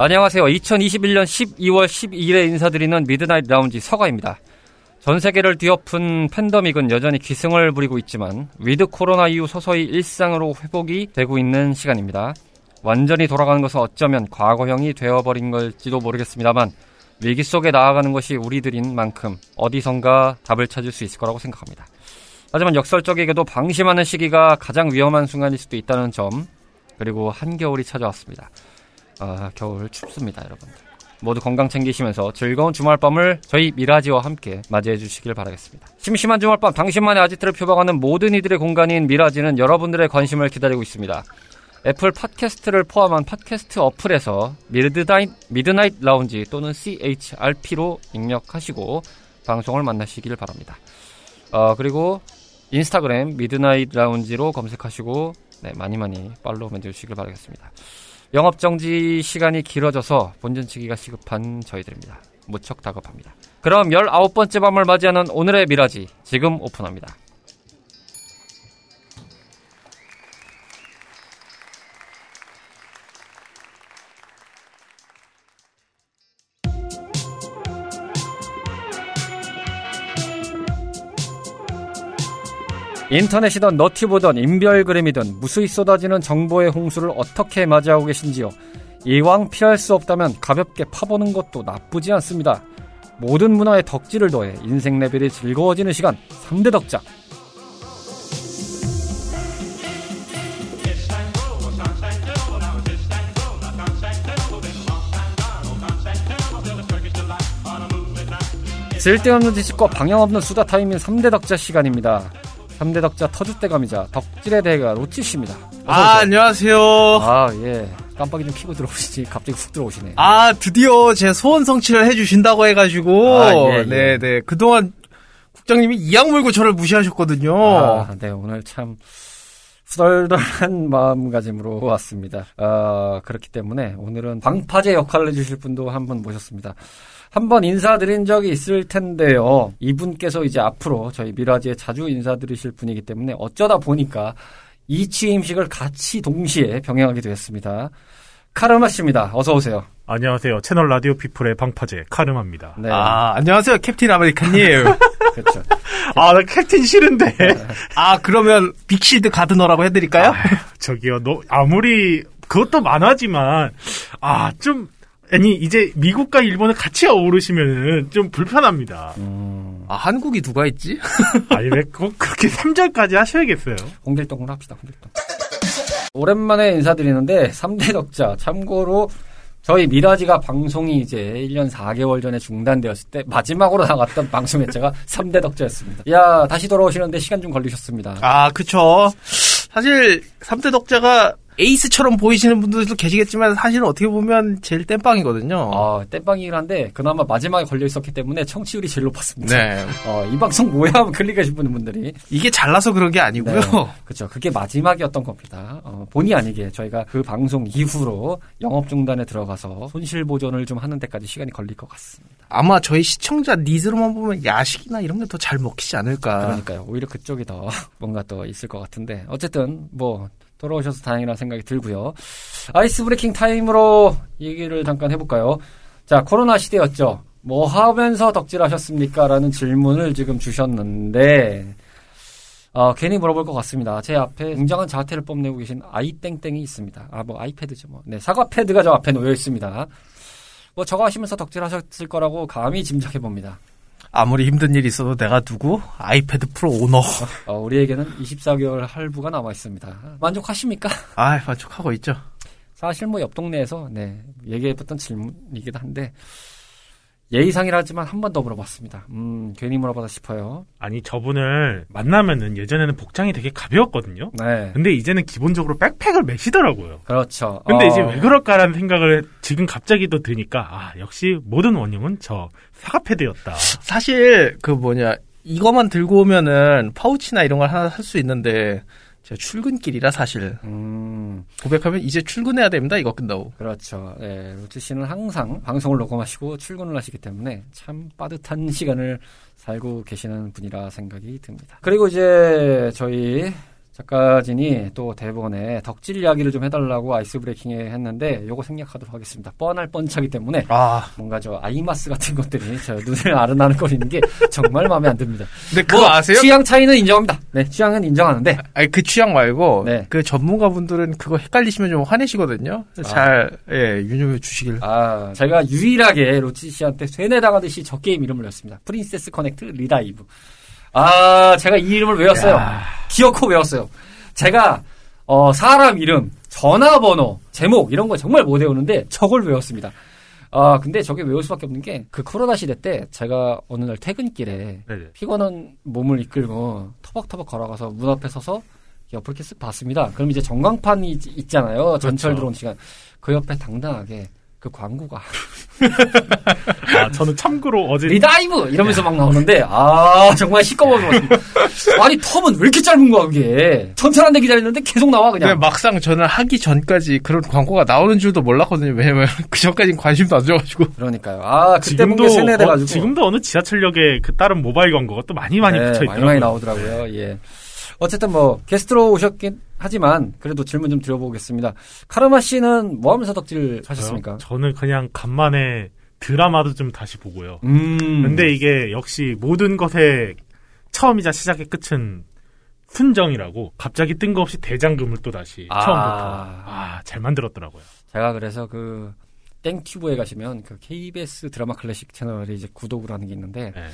안녕하세요. 2021년 12월 12일에 인사드리는 Midnight Lounge 서가입니다. 전 세계를 뒤엎은 팬데믹은 여전히 기승을 부리고 있지만 with 코로나 이후 서서히 일상으로 회복이 되고 있는 시간입니다. 완전히 돌아가는 것은 어쩌면 과거형이 되어버린 걸지도 모르겠습니다만 위기 속에 나아가는 것이 우리들인 만큼 어디선가 답을 찾을 수 있을 거라고 생각합니다. 하지만 역설적이게도 방심하는 시기가 가장 위험한 순간일 수도 있다는 점 그리고 한겨울이 찾아왔습니다. 아, 겨울 춥습니다, 여러분. 모두 건강 챙기시면서 즐거운 주말밤을 저희 미라지와 함께 맞이해 주시길 바라겠습니다. 심심한 주말밤 당신만의 아지트를 표방하는 모든 이들의 공간인 미라지는 여러분들의 관심을 기다리고 있습니다. 애플 팟캐스트를 포함한 팟캐스트 어플에서 Midnight, Midnight Lounge 또는 CHRP로 입력하시고 방송을 만나시길 바랍니다. 어, 그리고 Instagram Midnight Lounge로 검색하시고 네, 많이 많이 follow 해주시길 바라겠습니다. 영업 정지 시간이 길어져서 본전 치기가 시급한 저희들입니다. 무척 다급합니다. 그럼 19번째 밤을 맞이하는 오늘의 미라지 지금 오픈합니다. 인터넷이든 너티보든 인별그램이든 무수히 쏟아지는 정보의 홍수를 어떻게 맞이하고 계신지요? 이왕 피할 수 없다면 가볍게 파보는 것도 나쁘지 않습니다. 모든 문화에 덕질을 더해 인생 레벨이 즐거워지는 시간 3대 덕자 쓸데없는 지식과 방향 없는 수다 타임인 3대 덕자 시간입니다. 3대 덕자 터줏대감이자 덕질의 대가 로치씨입니다. 아, 안녕하세요. 아, 예. 깜빡이 좀 켜고 들어오시지. 갑자기 훅 들어오시네. 아, 드디어 제 소원 성취를 해주신다고 해가지고. 아, 예, 예. 네 네. 그동안 국장님이 이 악물고 저를 무시하셨거든요. 아, 네. 오늘 참 후덜덜한 마음가짐으로 왔습니다. 아, 그렇기 때문에 오늘은 방파제 역할을 해주실 분도 한 분 모셨습니다. 한번 인사드린 적이 있을 텐데요. 이분께서 이제 앞으로 저희 미라지에 자주 인사드리실 분이기 때문에 어쩌다 보니까 이 취임식을 같이 동시에 병행하게 되었습니다. 카르마 씨입니다. 어서 오세요. 안녕하세요. Channel Radio People의 방파제 카르마입니다. 네. 아, 안녕하세요. Captain America님. 그렇죠. 아, 나 captain 싫은데. 아, 그러면 Big Shield Gardna라고 해드릴까요? 저기요, 너 아무리 그것도 만화지만 아, 좀 아니 이제 미국과 일본을 같이 어우르시면은 좀 불편합니다. 음, 아, 한국이 누가 있지? 아니 왜 꼭 그렇게 3절까지 하셔야겠어요? 홍길동으로 합시다. 홍길동. 오랜만에 인사드리는데 3대 덕자 참고로 저희 미라지가 방송이 이제 1년 4개월 전에 중단되었을 때 마지막으로 나갔던 방송 회차가 3대 덕자였습니다. 야 다시 돌아오시는데 시간 좀 걸리셨습니다. 아, 그쵸. 사실, 3대 덕자가 에이스처럼 보이시는 분들도 계시겠지만, 사실은 어떻게 보면 제일 땜빵이거든요. 아, 땜빵이긴 한데 그나마 마지막에 걸려 있었기 때문에 청취율이 제일 높았습니다. 네. 어, 이 방송 뭐야 하면 클릭하신 분들이 이게 잘나서 그런 게 아니고요. 그렇죠. 그게 마지막이었던 겁니다. 어, 본의 아니게 저희가 그 방송 이후로 영업 중단에 들어가서 손실 보존을 좀 하는 데까지 시간이 걸릴 것 같습니다. 아마 저희 시청자 니즈로만 보면 야식이나 이런 게 더 잘 먹히지 않을까. 그러니까요. 오히려 그쪽이 더 뭔가 더 있을 것 같은데 어쨌든 뭐 돌아오셔서 다행이라는 생각이 들고요. ice breaking time으로 얘기를 잠깐 해볼까요? 자, 코로나 시대였죠. 뭐 하면서 덕질하셨습니까? 라는 질문을 지금 주셨는데 어, 괜히 물어볼 것 같습니다. 제 앞에 굉장한 자태를 뽐내고 계신 아이땡땡이 있습니다. 아, 뭐 iPad죠 뭐. 네, 사과 패드가 저 앞에 놓여 있습니다. 뭐 저거 하시면서 덕질하셨을 거라고 감히 짐작해 봅니다. 아무리 힘든 일이 있어도 내가 누구? iPad Pro owner. 어, 우리에게는 24개월 할부가 남아 있습니다. 만족하십니까? 아, 만족하고 있죠. 사실 뭐 옆 동네에서 네, 얘기해봤던 질문이기도 한데 예의상이라지만 한 번 더 물어봤습니다. 음, 괜히 물어봐다 싶어요. 아니 저분을 만나면은 예전에는 복장이 되게 가벼웠거든요. 네, 근데 이제는 기본적으로 백팩을 매시더라고요. 그렇죠. 근데 어, 이제 왜 그럴까라는 생각을 지금 갑자기 또 드니까 아 역시 모든 원흉은 저 사과패드였다. 사실 그 뭐냐 이거만 들고 오면은 파우치나 이런 걸 하나 살 수 있는데 제가 출근길이라 사실 음, 고백하면 이제 출근해야 됩니다. 이거 끝나고. 그렇죠. 네, 로치 씨는 항상 방송을 녹음하시고 출근을 하시기 때문에 참 빠듯한 시간을 살고 계시는 분이라 생각이 듭니다. 그리고 이제 저희 작가진이 또 대본에 덕질 이야기를 좀 해달라고 아이스 브레이킹에 했는데 요거 생략하도록 하겠습니다. 뻔할 뻔차기 때문에 아 뭔가 저 아이마스 같은 것들이 저 눈을 아른아른거리는 게 정말 마음에 안 듭니다. 근데 그거 뭐, 아세요? 취향 차이는 인정합니다. 네, 취향은 인정하는데 아니 그 취향 말고 네. 그 전문가분들은 그거 헷갈리시면 좀 화내시거든요. 잘 예, 유념해 주시길. 아, 제가 유일하게 로치 씨한테 세뇌당하듯이 저 게임 이름을 외웠습니다. Princess Connect Re:Dive. 아, 제가 이 이름을 외웠어요. 야. 기어코 외웠어요. 제가, 어, 사람 이름, 전화번호, 제목, 이런 거 정말 못 외우는데 저걸 외웠습니다. 아, 근데 저게 외울 수밖에 없는 게 그 코로나 시대 때 제가 어느 날 퇴근길에 네네. 피곤한 몸을 이끌고 터벅터벅 걸어가서 문 앞에 서서 옆을 이렇게 쓱 봤습니다. 그럼 이제 전광판이 있- 있잖아요. 전철 그렇죠. 들어온 시간. 그 옆에 당당하게 그 광고가 아 저는 참고로 어제 리다이브 이러면서 막 나오는데 아 정말 시꺼먼 것 같습니다. 아니 term은 왜 이렇게 짧은 거야 그게 천천한데 기다렸는데 계속 나와 그냥. 막상 저는 하기 전까지 그런 광고가 나오는 줄도 몰랐거든요. 왜냐면 그 전까지는 관심도 안 줘가지고. 그러니까 아 그때 지금도 본게 세뇌돼가지고 어, 지금도 어느 지하철역에 그 다른 모바일 광고가 또 많이 많이 네, 붙여 많이 있더라고요. 많이 나오더라고요. 예. 어쨌든 뭐 게스트로 오셨긴 하지만 그래도 질문 좀 드려보겠습니다. 카르마 씨는 뭐 하면서 덕질 하셨습니까? 저는 그냥 간만에 드라마도 좀 다시 보고요. 음. 근데 이게 역시 모든 것의 처음이자 시작의 끝은 순정이라고 갑자기 뜬금없이 대장금을 또 다시 아. 처음부터 아 잘 만들었더라고요. 제가 그래서 그 땡튜브에 가시면 그 KBS 드라마 클래식 채널에 이제 구독을 하는 게 있는데 네.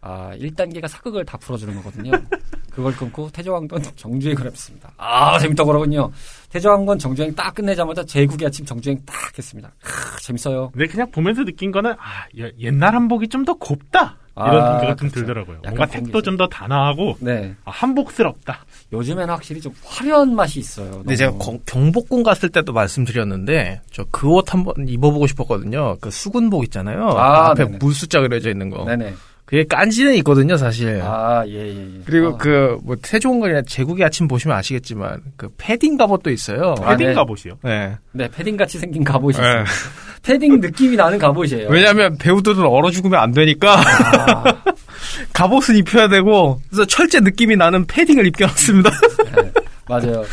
아 1단계가 사극을 다 풀어주는 거거든요. 그걸 끊고 태조왕건 정주행을 했습니다. 아 재밌다 그러군요. 태조왕건 정주행 딱 끝내자마자 제국의 아침 정주행 딱 했습니다. 크, 재밌어요. 근데 그냥 보면서 느낀 거는 아 예- 옛날 한복이 좀 더 곱다 이런 아, 생각이 좀 그렇죠. 들더라고요. 약간 뭔가 색도 좀 더 단아하고 네 아, 한복스럽다. 요즘에는 확실히 좀 화려한 맛이 있어요. 근데 제가 너무. 경- 경복궁 갔을 때도 말씀드렸는데 저 그 옷 한번 입어보고 싶었거든요. 그 수군복 있잖아요. 아, 앞에 네네. 물숫자 그려져 있는 거. 네네. 그게 깐지는 있거든요, 사실. 아 예 예 예. 그리고 아, 그뭐 태조 왕건이나 제국의 아침 보시면 아시겠지만 그 패딩 갑옷도 있어요. 아, 패딩 네. 갑옷이요. 네. 네 패딩 같이 생긴 갑옷이 네. 있어요. 패딩 느낌이 나는 갑옷이에요. 왜냐하면 배우들은 얼어 죽으면 안 되니까 아, 갑옷은 입혀야 되고 그래서 철제 느낌이 나는 패딩을 입혀놨습니다. 네, 맞아요.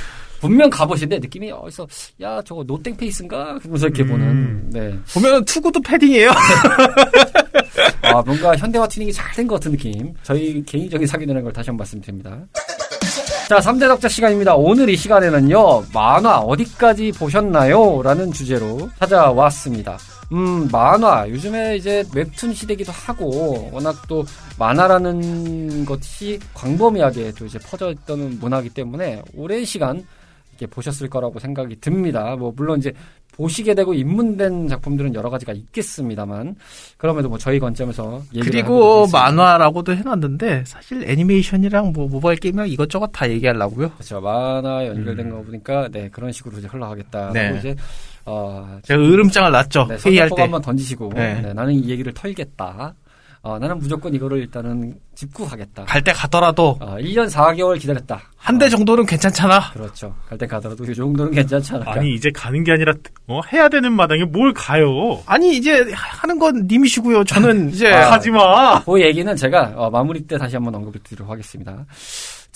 분명 갑옷인데 느낌이 어디서 야 저거 노땡 페이스인가 그러면서 이렇게 음. 보는 네. 보면 투구도 패딩이에요. 아 뭔가 현대화 튜닝이 잘 된 것 같은 느낌. 저희 개인적인 사견이라는 걸 다시 한번 말씀드립니다. 자, 3대 덕자 시간입니다. 오늘 이 시간에는요, 만화 어디까지 보셨나요? 라는 주제로 찾아왔습니다. 음, 만화. 요즘에 이제 웹툰 시대기도 하고, 워낙 또 만화라는 것이 광범위하게 또 이제 퍼져 있던 문화이기 때문에 오랜 시간 이렇게 보셨을 거라고 생각이 듭니다. 뭐, 물론 이제 보시게 되고 입문된 작품들은 여러 가지가 있겠습니다만, 그럼에도 뭐 저희 관점에서 그리고. 만화라고도 해놨는데 사실 애니메이션이랑 뭐 모바일 게임이랑 이것저것 다 얘기하려고요. 그렇죠. 만화 연결된 음. 거 보니까 네 그런 식으로 이제 흘러가겠다. 네. 고 이제 어 제가 으름장을 놨죠. 네, 회의할 때. 한번 던지시고 네. 네, 나는 이 얘기를 털겠다. 어, 나는 무조건 이거를 일단은 가겠다. 갈 때 가더라도 어, 1년 4개월 기다렸다. 한대 어, 정도는 괜찮잖아. 그렇죠. 갈 때 가더라도 이 정도는 괜찮지 않을까. 아니 이제 가는 게 아니라 어, 해야 되는 마당에 뭘 가요? 아니 이제 하는 건 님이시고요. 저는 이제 아, 하지 마. 그 얘기는 제가 어, 마무리 때 다시 한번 언급을 드리도록 하겠습니다.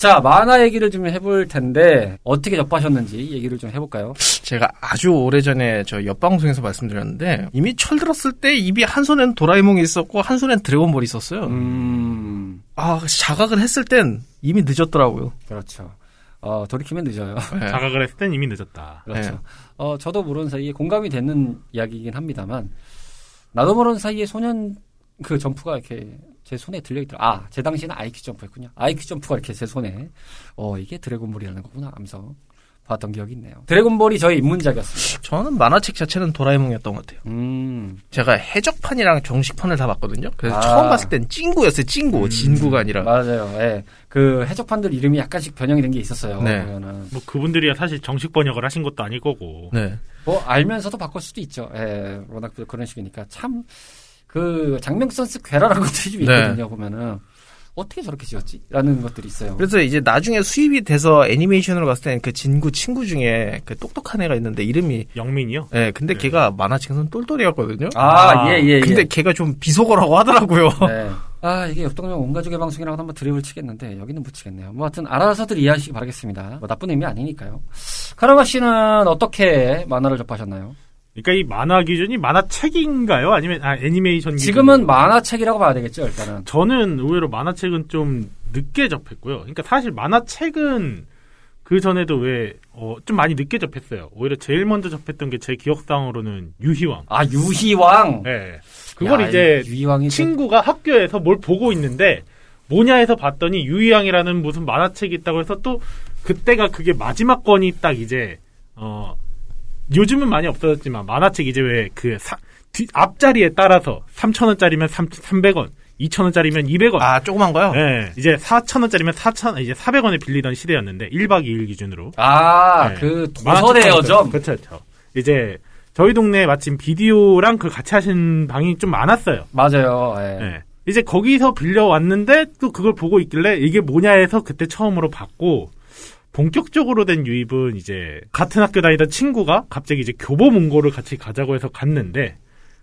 자, 만화 얘기를 좀 해볼 텐데 어떻게 접하셨는지 얘기를 좀 해볼까요? 제가 아주 오래전에 저 옆방송에서 말씀드렸는데 이미 철들었을 때 입이 한 손엔 도라에몽이 있었고 한 손엔 드래곤볼이 있었어요. 음, 아 자각을 했을 땐 이미 늦었더라고요. 그렇죠. 어, 돌이키면 늦어요. 네. 자각을 했을 땐 이미 늦었다. 그렇죠. 네. 어, 저도 모르는 사이에 공감이 되는 이야기이긴 합니다만, 나도 모르는 사이에 소년 그 점프가 이렇게 제 손에 들려있더라. 아, 제 당시에는 아이큐 점프였군요. 아이큐 점프가 이렇게 제 손에, 어, 이게 드래곤볼이라는 거구나 하면서 봤던 기억이 있네요. 드래곤볼이 저희 입문작이었습니다. 저는 만화책 자체는 도라에몽이었던 것 같아요. 음, 제가 해적판이랑 정식판을 다 봤거든요. 그래서 아. 처음 봤을 땐 찐구였어요. 찐구, 진구가 아니라. 맞아요. 예. 그 해적판들 이름이 약간씩 변형이 된 게 있었어요. 네. 보면은. 뭐 그분들이야 사실 정식 번역을 하신 것도 아닐 거고. 네. 뭐 알면서도 바꿀 수도 있죠. 예. 워낙 또 그런 식이니까 참 그 장명선스 괴랄한 것들이 좀 네. 있거든요. 보면은 어떻게 저렇게 지었지? 라는 것들이 있어요. 그래서 이제 나중에 수입이 돼서 애니메이션으로 갔을 땐그 진구 친구 중에 그 똑똑한 애가 있는데 이름이 영민이요? 예, 근데 네. 걔가 만화책에서는 똘똘이었거든요. 아, 예, 예, 예. 근데 걔가 좀 비속어라고 하더라고요. 네. 아, 이게 옆동네 온가족의 방송이라고 한번 드립을 치겠는데, 여기는 못 치겠네요. 뭐, 하여튼, 알아서들 이해하시기 바라겠습니다. 뭐, 나쁜 의미 아니니까요. 카라마 씨는 어떻게 만화를 접하셨나요? 그러니까 이 만화 기준이 만화책인가요? 아니면 아, 애니메이션 기준? 지금은 만화책이라고 봐야 되겠죠, 일단은. 저는 의외로 만화책은 좀 늦게 접했고요. 그러니까 사실 만화책은 그 전에도 왜, 어, 좀 많이 늦게 접했어요. 오히려 제일 먼저 접했던 게 제 기억상으로는 유희왕. 아, 유희왕! 예. 그걸 야, 이제 유희왕이 친구가 학교에서 뭘 보고 있는데 뭐냐 해서 봤더니 유희왕이라는 무슨 만화책이 있다고 해서 또 그때가 그게 마지막 권이 딱 이제 어 요즘은 많이 없어졌지만 만화책 이제 왜그 앞자리에 따라서 3,000원짜리면 300원, 2,000원짜리면 200원. 아, 조그만 거요? 예, 이제 4,000원짜리면 4,000, 이제 400원에 빌리던 시대였는데, 1박 2일 기준으로. 아, 네. 그 도서대여점. 그렇죠, 그렇죠. 이제, 저희 동네에 마침 비디오랑 그 같이 하신 방이 좀 많았어요. 맞아요. 예. 예. 이제 거기서 빌려왔는데 또 그걸 보고 있길래 이게 뭐냐 해서 그때 처음으로 봤고 본격적으로 된 유입은 이제 같은 학교 다니던 친구가 갑자기 이제 교보 문고를 같이 가자고 해서 갔는데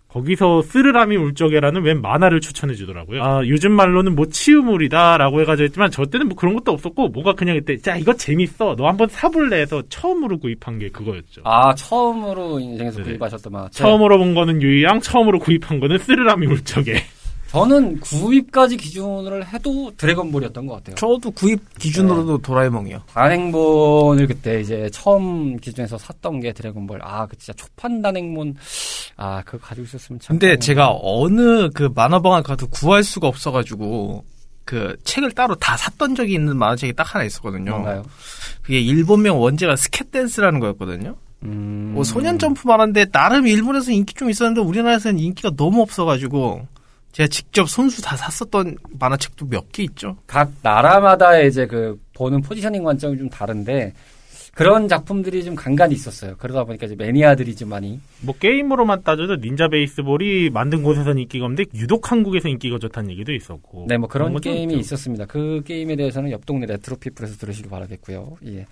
거기서 쓰르라미 울적에라는 웬 만화를 추천해 주더라고요. 아, 요즘 말로는 뭐 치유물이다라고 해가지고 했지만 저 때는 뭐 그런 것도 없었고 뭐가 그냥 그때 자 이거 재밌어 너 한번 사볼래 해서 처음으로 구입한 게 그거였죠. 아, 처음으로 인생에서 네네. 구입하셨던 만화책. 처음으로 본 거는 유이양, 처음으로 구입한 거는 쓰르라미 울적에. 저는 구입까지 기준을 해도 드래곤볼이었던 것 같아요. 저도 구입 기준으로도 도라에몽이요. 단행본을 그때 이제 처음 기준에서 샀던 게 드래곤볼. 아, 그 진짜 초판 단행본. 아, 그거 가지고 있었으면 참. 근데 제가 어느 그 만화방을 가도 구할 수가 없어가지고 그 책을 따로 다 샀던 적이 있는 만화책이 딱 하나 있었거든요. 뭔가요? 그게 일본명 원제가 스캣댄스라는 거였거든요. 음. 뭐 소년 점프 만화인데 나름 일본에서 인기 좀 있었는데 우리나라에서는 인기가 너무 없어가지고 제가 직접 손수 다 샀었던 만화책도 몇 개 있죠. 각 나라마다의 이제 그 보는 포지셔닝 관점이 좀 다른데 그런 작품들이 좀 간간히 있었어요. 그러다 보니까 이제 매니아들이 좀 많이 뭐 게임으로만 따져도 닌자 베이스볼이 만든 곳에서는 인기가 없는데 유독 한국에서 인기가 좋다는 얘기도 있었고. 네, 뭐 그런 게임이 있죠. 있었습니다. 그 게임에 대해서는 옆 동네 레트로피플에서 들으시길 바라겠고요. 예.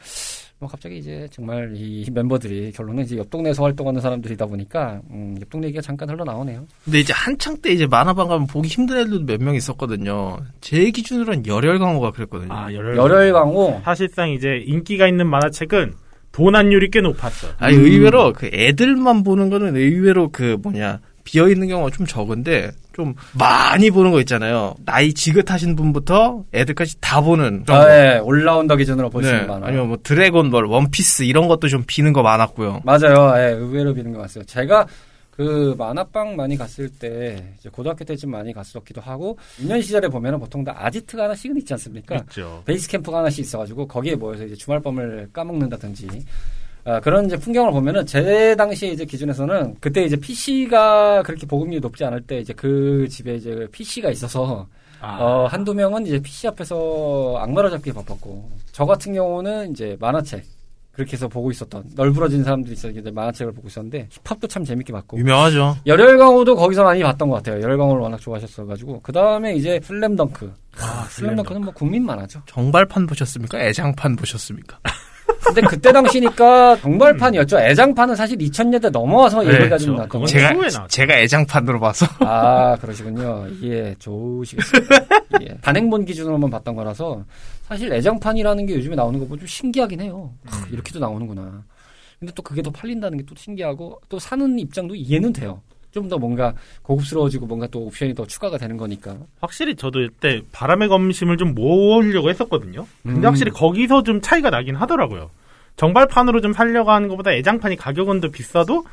뭐 갑자기 이제 정말 이 멤버들이 결론은 이제 옆 동네에서 활동하는 사람들이다 보니까 음, 옆 동네 얘기가 잠깐 흘러나오네요. 근데 이제 한창 때 이제 만화방 가면 보기 힘든 애들도 몇 명 있었거든요. 제 기준으로는 열혈강호가 그랬거든요. 아, 열혈. 열혈광호 사실상 이제 인기가 있는 만화책은 도난율이 꽤 높았어. 아니 음. 의외로 그 애들만 보는 거는 의외로 그 뭐냐 비어 있는 경우가 좀 적은데 좀 많이 보는 거 있잖아요. 나이 지긋하신 분부터 애들까지 다 보는. 아, 거. 예, 올라운더 기준으로 볼수 네. 만화. 아니면 뭐 드래곤볼, 원피스 이런 것도 좀 비는 거 많았고요. 맞아요. 예, 의외로 비는 것 같아요. 제가 그 만화방 많이 갔을 때 이제 고등학교 때쯤 많이 갔었기도 하고 유년 시절에 보면은 보통 다 아지트가 하나씩은 있지 않습니까? 있죠. 베이스 캠프가 하나씩 있어가지고 거기에 모여서 이제 주말밤을 까먹는다든지 아, 그런 이제 풍경을 보면은 제 당시 이제 기준에서는 그때 이제 PC가 그렇게 보급률이 높지 않을 때 이제 그 집에 이제 PC가 있어서 아, 어, 한두 명은 이제 PC 앞에서 악마를 잡기에 바빴고 저 같은 경우는 이제 만화책 그렇게 해서 보고 있었던 널브러진 사람들이 이제 만화책을 보고 있었는데 힙합도 참 재밌게 봤고 유명하죠. 열혈강호도 거기서 많이 봤던 것 같아요. 열혈강호를 워낙 좋아하셨어가지고 그 다음에 이제 슬램덩크. 아, 슬램덩크는 뭐 국민 만화죠. 정발판 보셨습니까? 애장판 보셨습니까? 근데 그때 당시니까 정발판이었죠. 애장판은 사실 2000년대 넘어와서 네, 얘기가 좀. 났던 거죠. 제가. 제가 애장판으로 봐서 아 그러시군요. 예, 좋으시겠습니다. 예. 단행본 기준으로만 봤던 거라서 사실 애장판이라는 게 요즘에 나오는 거 보면 좀 신기하긴 해요. 하, 이렇게도 나오는구나. 근데 또 그게 더 팔린다는 게 또 신기하고 또 사는 입장도 이해는 돼요. 좀 더 뭔가 고급스러워지고 뭔가 또 옵션이 더 추가가 되는 거니까. 확실히 저도 이때 바람의 검심을 좀 모으려고 했었거든요. 근데 음. 확실히 거기서 좀 차이가 나긴 하더라고요. 정발판으로 좀 살려고 하는 것보다 애장판이 가격은 더 비싸도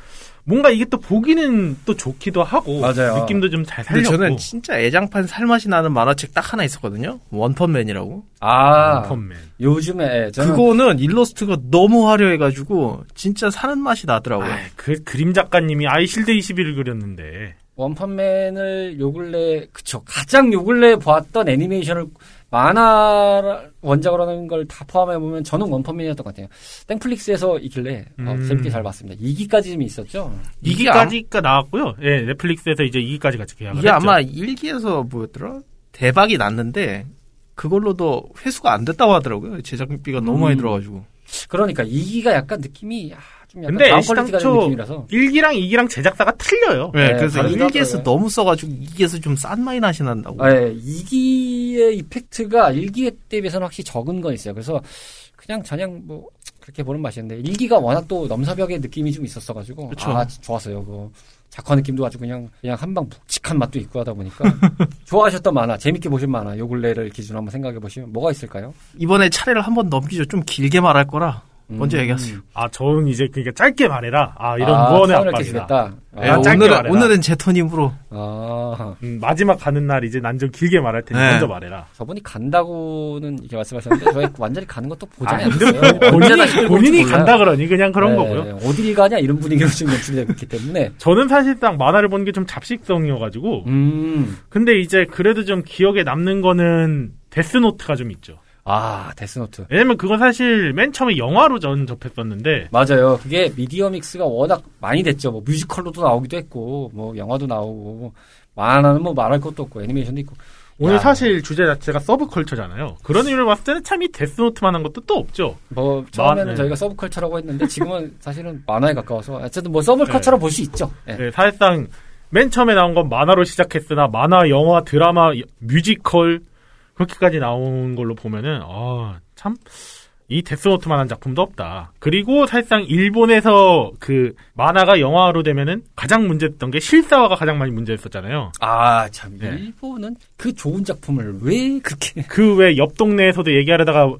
뭔가 이게 또 보기는 또 좋기도 하고 맞아요. 느낌도 좀잘 근데 살렸고 저는 진짜 애장판 살맛이 나는 만화책 딱 하나 있었거든요. 원펀맨이라고. 아, 펀맨. 요즘에 저는 그거는 일러스트가 너무 화려해가지고 진짜 사는 맛이 나더라고요. 아, 그 그림 작가님이 아이실드 21을 그렸는데 원펀맨을 요 근래 그쵸 가장 요 근래 보았던 애니메이션을 만화 원작으로 하는 걸 다 포함해 보면 저는 원펀맨이었던 것 같아요. 땡플릭스에서 있길래 어, 음. 재밌게 잘 봤습니다. 2기까지 좀 있었죠. 이게, 아, 2기까지가 나왔고요. 예, 넷플릭스에서 이제 2기까지 같이 계약을 이게 했죠. 아마 일기에서 뭐였더라? 대박이 났는데 그걸로도 회수가 안 됐다고 하더라고요. 제작비가 너무 많이 음. 들어가지고. 그러니까 2기가 약간 느낌이 아, 근데 down quality가 된 애시당초 느낌이라서 1기랑 2기랑 제작사가 틀려요. 네, 네, 그래서 다르긴 1기에서 하더라고요. 너무 써가지고 2기에서 좀 싼 맛이 나시 난다고. 네, 2기의 이펙트가 1기 때 비해서는 확실히 적은 건 있어요. 그래서 그냥 저냥 뭐 그렇게 보는 맛이었는데 1기가 워낙 또 넘사벽의 느낌이 좀 있었어가지고 그쵸. 아 좋았어요. 그 작화 느낌도 아주 그냥 그냥 한방 묵직한 맛도 있고 하다 보니까 좋아하셨던 만화, 재밌게 보신 만화 요 근래를 기준으로 한번 생각해 보시면 뭐가 있을까요? 이번에 차례를 한번 넘기죠. 좀 길게 말할 거라 먼저 음. 얘기하세요. 아, 저는 이제 그러니까 짧게 말해라. 아, 이런 아, 무언의 압박이다. 네, 아, 짧게 오늘은 말해라. 오늘은 제 턴입으로. 아, 음, 마지막 가는 날 이제 난 좀 길게 말할 테니 네. 먼저 말해라. 저분이 간다고는 이렇게 말씀하셨는데 저희 완전히 가는 것도 보장이 아, 안 됐어요. 본인이, 올지 본인이 몰라요. 간다 그러니 그냥 그런 네, 거고요. 어딜 가냐 이런 분위기로 지금 연출되고 있기 때문에. 저는 사실상 만화를 보는 게 좀 잡식성이어가지고 음. 근데 이제 그래도 좀 기억에 남는 거는 데스노트가 좀 있죠. 아, 데스노트. 왜냐면 그건 사실 맨 처음에 영화로 전 접했었는데 맞아요. 그게 미디어 믹스가 워낙 많이 됐죠. 뭐 뮤지컬로도 나오기도 했고, 뭐 영화도 나오고, 만화는 뭐 말할 것도 없고, 애니메이션도 있고. 오늘 야. 사실 주제 자체가 서브컬처잖아요. 그런 의미를 봤을 때는 참 이 데스노트만한 것도 또 없죠. 뭐 처음에는 네. 저희가 서브컬처라고 했는데 지금은 사실은 만화에 가까워서 어쨌든 뭐 서브컬처로 볼수 있죠. 예. 네, 사실상 맨 처음에 나온 건 만화로 시작했으나 만화, 영화, 드라마, 뮤지컬 그렇게까지 나온 걸로 보면은 아, 참 이 데스노트만한 작품도 없다. 그리고 사실상 일본에서 그 만화가 영화로 되면은 가장 문제됐던 게 실사화가 가장 많이 문제였었잖아요. 아, 참 네. 일본은 그 좋은 작품을 왜 그렇게 그외옆 동네에서도 얘기하려다가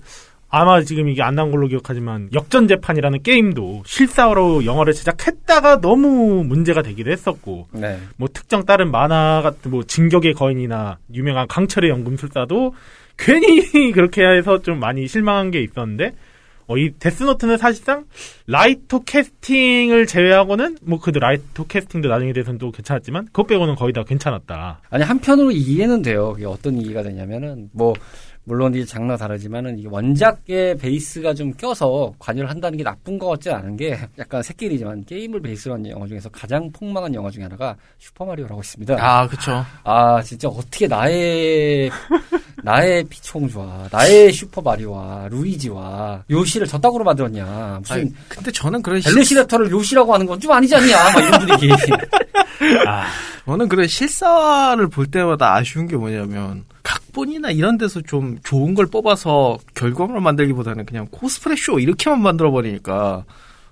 아마 지금 이게 안 나온 걸로 기억하지만 역전 재판이라는 게임도 실사로 영화를 제작했다가 너무 문제가 되기도 했었고 네. 뭐 특정 다른 만화 같은 뭐 진격의 거인이나 유명한 강철의 연금술사도 괜히 그렇게 해서 좀 많이 실망한 게 있었는데 어, 이 데스노트는 사실상 라이토 캐스팅을 제외하고는 뭐 그도 라이토 캐스팅도 나중에 대해서는 또 괜찮았지만 그것 빼고는 거의 다 괜찮았다. 아니 한편으로 이해는 돼요. 그게 어떤 이해가 되냐면은 뭐 물론 이제 장르가 다르지만은 이 원작의 베이스가 좀 껴서 관여를 한다는 게 나쁜 것 같지 않은 게 약간 새끼리지만 게임을 베이스로 한 영화 중에서 가장 폭망한 영화 중에 하나가 슈퍼마리오라고 있습니다. 아, 그쵸. 아 진짜 어떻게 나의 나의 피총 좋아 나의 슈퍼마리오와 루이지와 요시를 저따구로 만들었냐 무슨 아니, 근데 저는 그런 실, 벨로시랩터를 요시라고 하는 건 좀 아니지 않냐 막 이런 분위기 아, 저는 그런 실사를 볼 때마다 아쉬운 게 뭐냐면 각본이나 이런 데서 좀 좋은 걸 뽑아서 결과물을 만들기보다는 그냥 코스프레 쇼 이렇게만 만들어 버리니까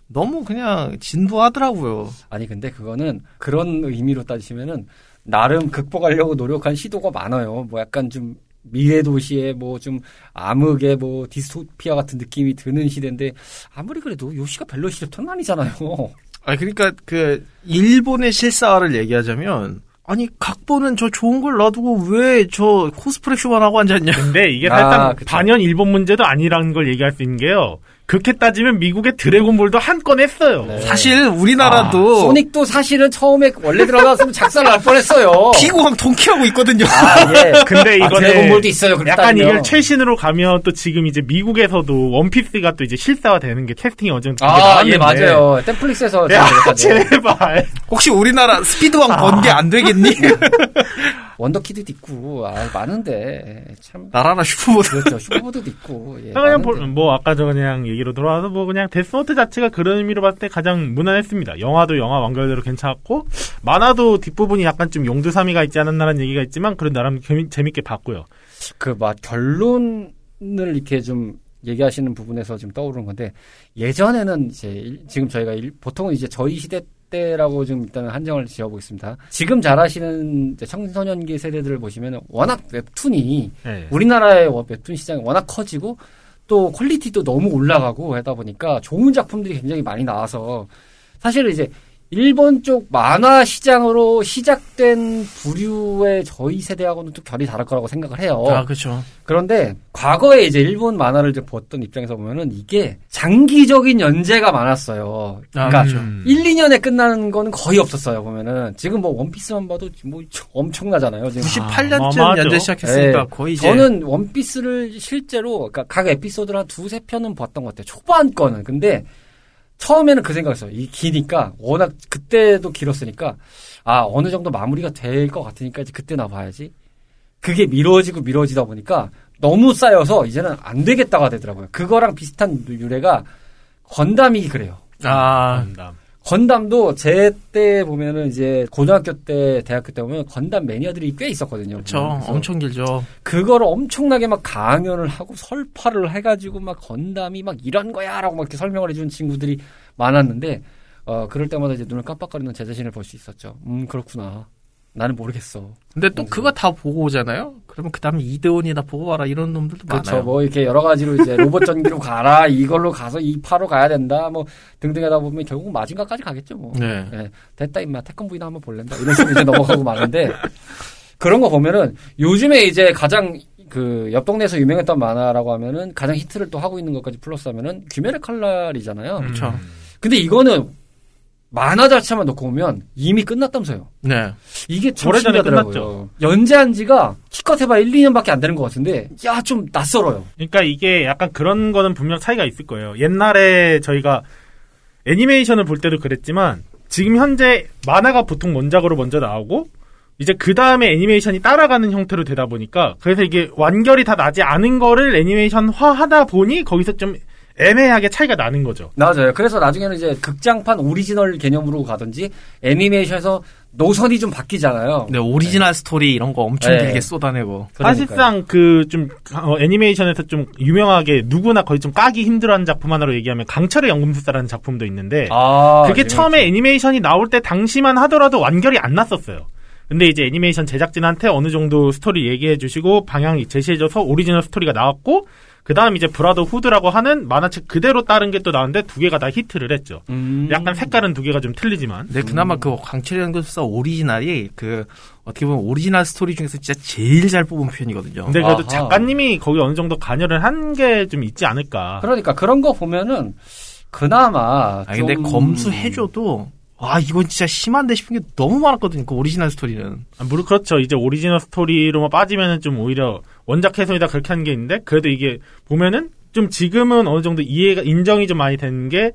너무 그냥 진부하더라고요. 아니 근데 그거는 그런 의미로 따지시면은 나름 극복하려고 노력한 시도가 많아요 뭐 약간 좀 미래 도시에 뭐좀 암흑의 뭐 디스토피아 같은 느낌이 드는 시대인데 아무리 그래도 요시가 벨로시 랩터는 아니잖아요 아 그러니까 그 일본의 실사를 얘기하자면 아니 각본은 저 좋은 걸 놔두고 왜 저 코스프레 쇼만 하고 앉았냐? 근데 이게 아, 사실상 그쵸. 반연 일본 문제도 아니라는 걸 얘기할 수 있는 게요. 그렇게 따지면 미국의 드래곤볼도 한 건 했어요. 네. 사실 우리나라도 소닉도 사실은 처음에 원래 들어갔으면 작살 날 뻔했어요 피구왕 통키하고 있거든요. 아, 예. 근데 아, 이거는 드래곤볼도 있어요. 약간 따지면. 이걸 최신으로 가면 또 지금 이제 미국에서도 원피스가 또 이제 실사화되는 게 캐스팅이 되게 아, 나왔는데 예, 맞아요. 넷플릭스에서 야, 제가 제발. 혹시 우리나라 스피드왕 아. 번개 안 되겠니? 원더키드도 있고, 아, 많은데, 참. 날아라 슈퍼보드. 그렇죠. 슈퍼보드도 있고, 예. 그냥. 볼- 뭐 아까 저 그냥 얘기 로 돌아와서 뭐 그냥 데스노트 자체가 그런 의미로 봤을 때 가장 무난했습니다. 영화도 영화 완결대로 괜찮았고 만화도 뒷부분이 약간 좀 용두사미가 있지 않았나라는 얘기가 있지만 그런 나름 재미, 재밌게 봤고요. 그, 막, 결론을 이렇게 좀 얘기하시는 부분에서 지금 떠오르는 건데, 예전에는 이제, 일- 지금 저희가 일- 보통은 이제 저희 시대 때라고 좀 일단은 한정을 지어보겠습니다. 지금 자라시는 청소년기 세대들을 보시면 워낙 웹툰이 예. 우리나라의 워- 웹툰 시장이 워낙 커지고 또 quality도 너무 올라가고 하다 보니까 좋은 작품들이 굉장히 많이 나와서 사실은 이제 일본 쪽 만화 시장으로 시작된 부류의 저희 세대하고는 좀 결이 다를 거라고 생각을 해요. 아, 그렇죠. 그런데 과거에 이제 일본 만화를 이제 봤던 입장에서 보면은 이게 장기적인 연재가 많았어요. 아, 그러니까 그렇죠. 음. 1, 2년에 끝나는 거는 거의 없었어요. 보면은 지금 뭐 원피스만 봐도 뭐 엄청나잖아요. 지금 98년쯤 어마어마하죠. 연재 시작했으니까 네. 거의 이제 저는 원피스를 실제로 그러니까 각 에피소드를 한 두세 편은 봤던 것 같아요. 초반 거는. 근데 처음에는 그 생각했어요. 이 기니까 워낙 그때도 길었으니까 아 어느 정도 마무리가 될 것 같으니까 이제 그때 나 봐야지. 그게 미뤄지고 미뤄지다 보니까 너무 쌓여서 이제는 안 되겠다가 되더라고요. 그거랑 비슷한 유래가 건담이 그래요. 아, 건담. 건담도 제 때 보면은 이제 고등학교 때, 대학교 때 보면 건담 매니아들이 꽤 있었거든요. 그렇죠. 엄청 길죠. 그거를 엄청나게 막 강연을 하고 설파를 해가지고 막 건담이 막 이런 거야라고 막 이렇게 설명을 해주는 친구들이 많았는데 어 그럴 때마다 이제 눈을 깜빡거리는 제 자신을 볼 수 있었죠. 음 그렇구나. 나는 모르겠어. 근데 또 그래서- 그거 다 보고 오잖아요. 그러면 그 다음에 이대원이나 보고 와라 이런 놈들도 그렇죠. 많아요. 뭐 이렇게 여러 가지로 이제 로봇 전기로 가라 이걸로 가서 이 파로 가야 된다 뭐 등등 하다 보면 결국 마징가까지 가겠죠 뭐. 네. 예, 됐다 임마 태권 부이나 한번 볼랜다 이런 식으로 이제 넘어가고 마는데 그런 거 보면은 요즘에 이제 가장 그 옆 동네에서 유명했던 만화라고 하면은 가장 히트를 또 하고 있는 것까지 플러스하면은 귀멸의 칼날이잖아요. 그렇죠. 근데 이거는 만화 자체만 놓고 보면 이미 끝났다면서요. 네. 이게 참 오래전에 신기하더라고요. 연재한 지가 키컷 해봐 1, 2년밖에 안 되는 것 같은데 야 좀 낯설어요. 그러니까 이게 약간 그런 거는 분명 차이가 있을 거예요. 옛날에 저희가 애니메이션을 볼 때도 그랬지만 지금 현재 만화가 보통 원작으로 먼저 나오고 이제 그 다음에 애니메이션이 따라가는 형태로 되다 보니까 그래서 이게 완결이 다 나지 않은 거를 애니메이션화 하다 보니 거기서 좀 애매하게 차이가 나는 거죠. 맞아요. 그래서 나중에는 이제 극장판 오리지널 개념으로 가든지 애니메이션에서 노선이 좀 바뀌잖아요. 네, 오리지널 스토리 이런 거 엄청 네. 길게 쏟아내고. 그러니까요. 사실상 그 좀 애니메이션에서 좀 유명하게 누구나 거의 좀 까기 힘들어하는 작품 하나로 얘기하면 강철의 연금술사라는 작품도 있는데 아, 그게 재밌죠. 처음에 애니메이션이 나올 때 당시만 하더라도 완결이 안 났었어요. 근데 이제 애니메이션 제작진한테 어느 정도 스토리 얘기해 주시고 방향 제시해줘서 오리지널 스토리가 나왔고 그 다음 이제 Brotherhood라고 하는 만화책 그대로 따른 게 또 나왔는데 두 개가 다 히트를 했죠. 음. 약간 색깔은 두 개가 좀 틀리지만 근데 그나마 그 강철의 연금술사 오리지널이 그 어떻게 보면 오리지널 스토리 중에서 진짜 제일 잘 뽑은 편이거든요. 근데 그래도 아하. 작가님이 거기 어느 정도 관여를 한 게 좀 있지 않을까. 그러니까 그런 거 보면은 그나마 아 근데 좀- 검수해줘도 와 이건 진짜 심한데 싶은 게 너무 많았거든요. 그 오리지널 스토리는. 아, 물론 그렇죠. 이제 오리지널 스토리로만 빠지면은 좀 오히려 원작 해석이다 그렇게 하는 게 있는데 그래도 이게 보면은 좀 지금은 어느 정도 이해가 인정이 좀 많이 되는 게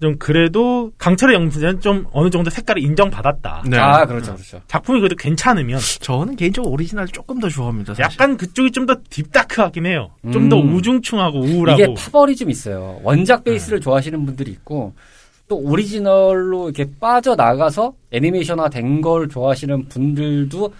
좀 그래도 강철의 연금술은 좀 어느 정도 색깔을 인정받았다. 네. 아 그렇죠 그렇죠. 작품이 그래도 괜찮으면 저는 개인적으로 오리지널 조금 더 좋아합니다. 사실. 약간 그쪽이 좀 더 deep dark하긴 해요. 좀더 음. 우중충하고 우울하고. 이게 파벌이 좀 있어요. 원작 베이스를 네. 좋아하시는 분들이 있고 또 오리지널로 이렇게 빠져 나가서 애니메이션화 된 걸 좋아하시는 분들도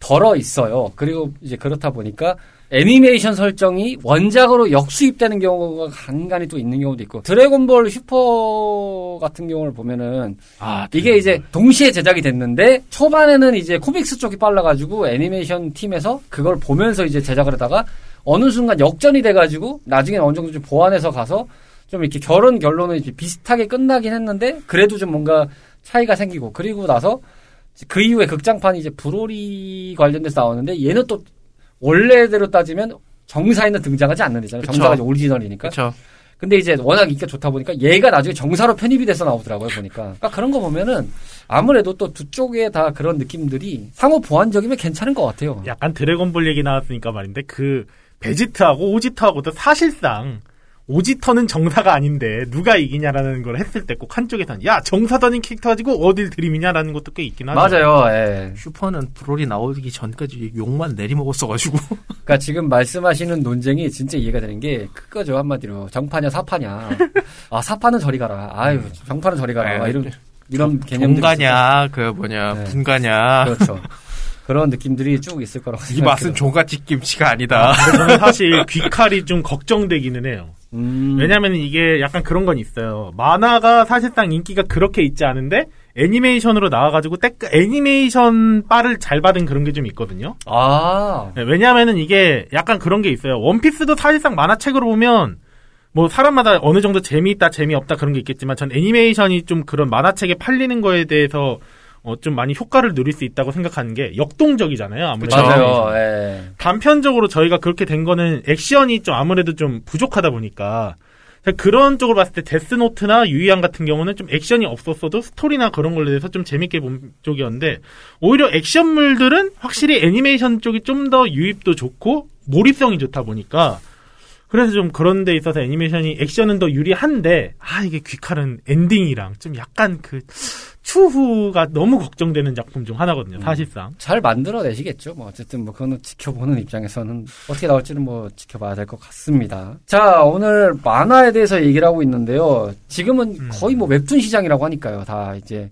덜어 있어요. 그리고 이제 그렇다 보니까 애니메이션 설정이 원작으로 역수입되는 경우가 간간히 또 있는 경우도 있고 드래곤볼 슈퍼 같은 경우를 보면은 아 이게 이제 동시에 제작이 됐는데 초반에는 이제 코믹스 쪽이 빨라가지고 애니메이션 팀에서 그걸 보면서 이제 제작을 하다가 어느 순간 역전이 돼가지고 나중에 어느 정도 좀 보완해서 가서 좀 이렇게 결혼 결론은 이제 비슷하게 끝나긴 했는데 그래도 좀 뭔가 차이가 생기고 그리고 나서 그 이후에 극장판이 이제 브로리 관련돼서 나오는데 얘는 또 원래대로 따지면 정사에는 등장하지 않는 데잖아요. 그쵸. 정사가 오리지널이니까. 그렇죠. 근데 이제 워낙 인기가 좋다 보니까 얘가 나중에 정사로 편입이 돼서 나오더라고요 보니까 그러니까 그런 거 보면은 아무래도 또 두 쪽에 다 그런 느낌들이 상호 보완적이면 괜찮은 것 같아요. 약간 드래곤볼 얘기 나왔으니까 말인데 그 베지트하고 오지터하고도 사실상 오지터는 정사가 아닌데 누가 이기냐라는 걸 했을 때 꼭 한쪽에선 야 정사던인 캐릭터 가지고 어딜 들이미냐라는 것도 꽤 있긴 하죠. 맞아요. 예. 슈퍼는 브롤이 나오기 전까지 욕만 내리먹었어가지고. 그러니까 지금 말씀하시는 논쟁이 진짜 이해가 되는 게 그거죠 한마디로 정파냐 사파냐. 아 사파는 저리 가라. 아유 정파는 저리 가라. 막 이런 이런 개념들이 종가냐, 그 뭐냐, 네. 분가냐. 그렇죠. 그런 느낌들이 쭉 있을 거라고 이 생각해요. 맛은 종갓집 김치가 아니다. 근데 저는 사실 귀칼이 좀 걱정되기는 해요. 음. 왜냐면 이게 약간 그런 건 있어요. 만화가 사실상 인기가 그렇게 있지 않은데 애니메이션으로 나와가지고 때 애니메이션 바를 잘 받은 그런 게 좀 있거든요. 아 네, 왜냐하면은 이게 약간 그런 게 있어요. 원피스도 사실상 만화책으로 보면 뭐 사람마다 어느 정도 재미있다 재미없다 그런 게 있겠지만 전 애니메이션이 좀 그런 만화책에 팔리는 거에 대해서 어, 좀 많이 효과를 누릴 수 있다고 생각하는 게 역동적이잖아요. 아무래도 맞아요. 예. 단편적으로 저희가 그렇게 된 거는 액션이 좀 아무래도 좀 부족하다 보니까 그런 쪽으로 봤을 때 데스노트나 유희왕 같은 경우는 좀 액션이 없었어도 스토리나 그런 걸로 대해서 좀 재밌게 본 쪽이었는데 오히려 액션물들은 확실히 애니메이션 쪽이 좀 더 유입도 좋고 몰입성이 좋다 보니까 그래서 좀 그런 데 있어서 애니메이션이 액션은 더 유리한데 아 이게 귀칼은 엔딩이랑 좀 약간 그 추후가 너무 걱정되는 작품 중 하나거든요. 사실상. 잘 만들어내시겠죠. 뭐 어쨌든 뭐 그거는 지켜보는 입장에서는 어떻게 나올지는 뭐 지켜봐야 될 것 같습니다. 자 오늘 만화에 대해서 얘기를 하고 있는데요. 지금은 음. 거의 뭐 웹툰 시장이라고 하니까요. 다 이제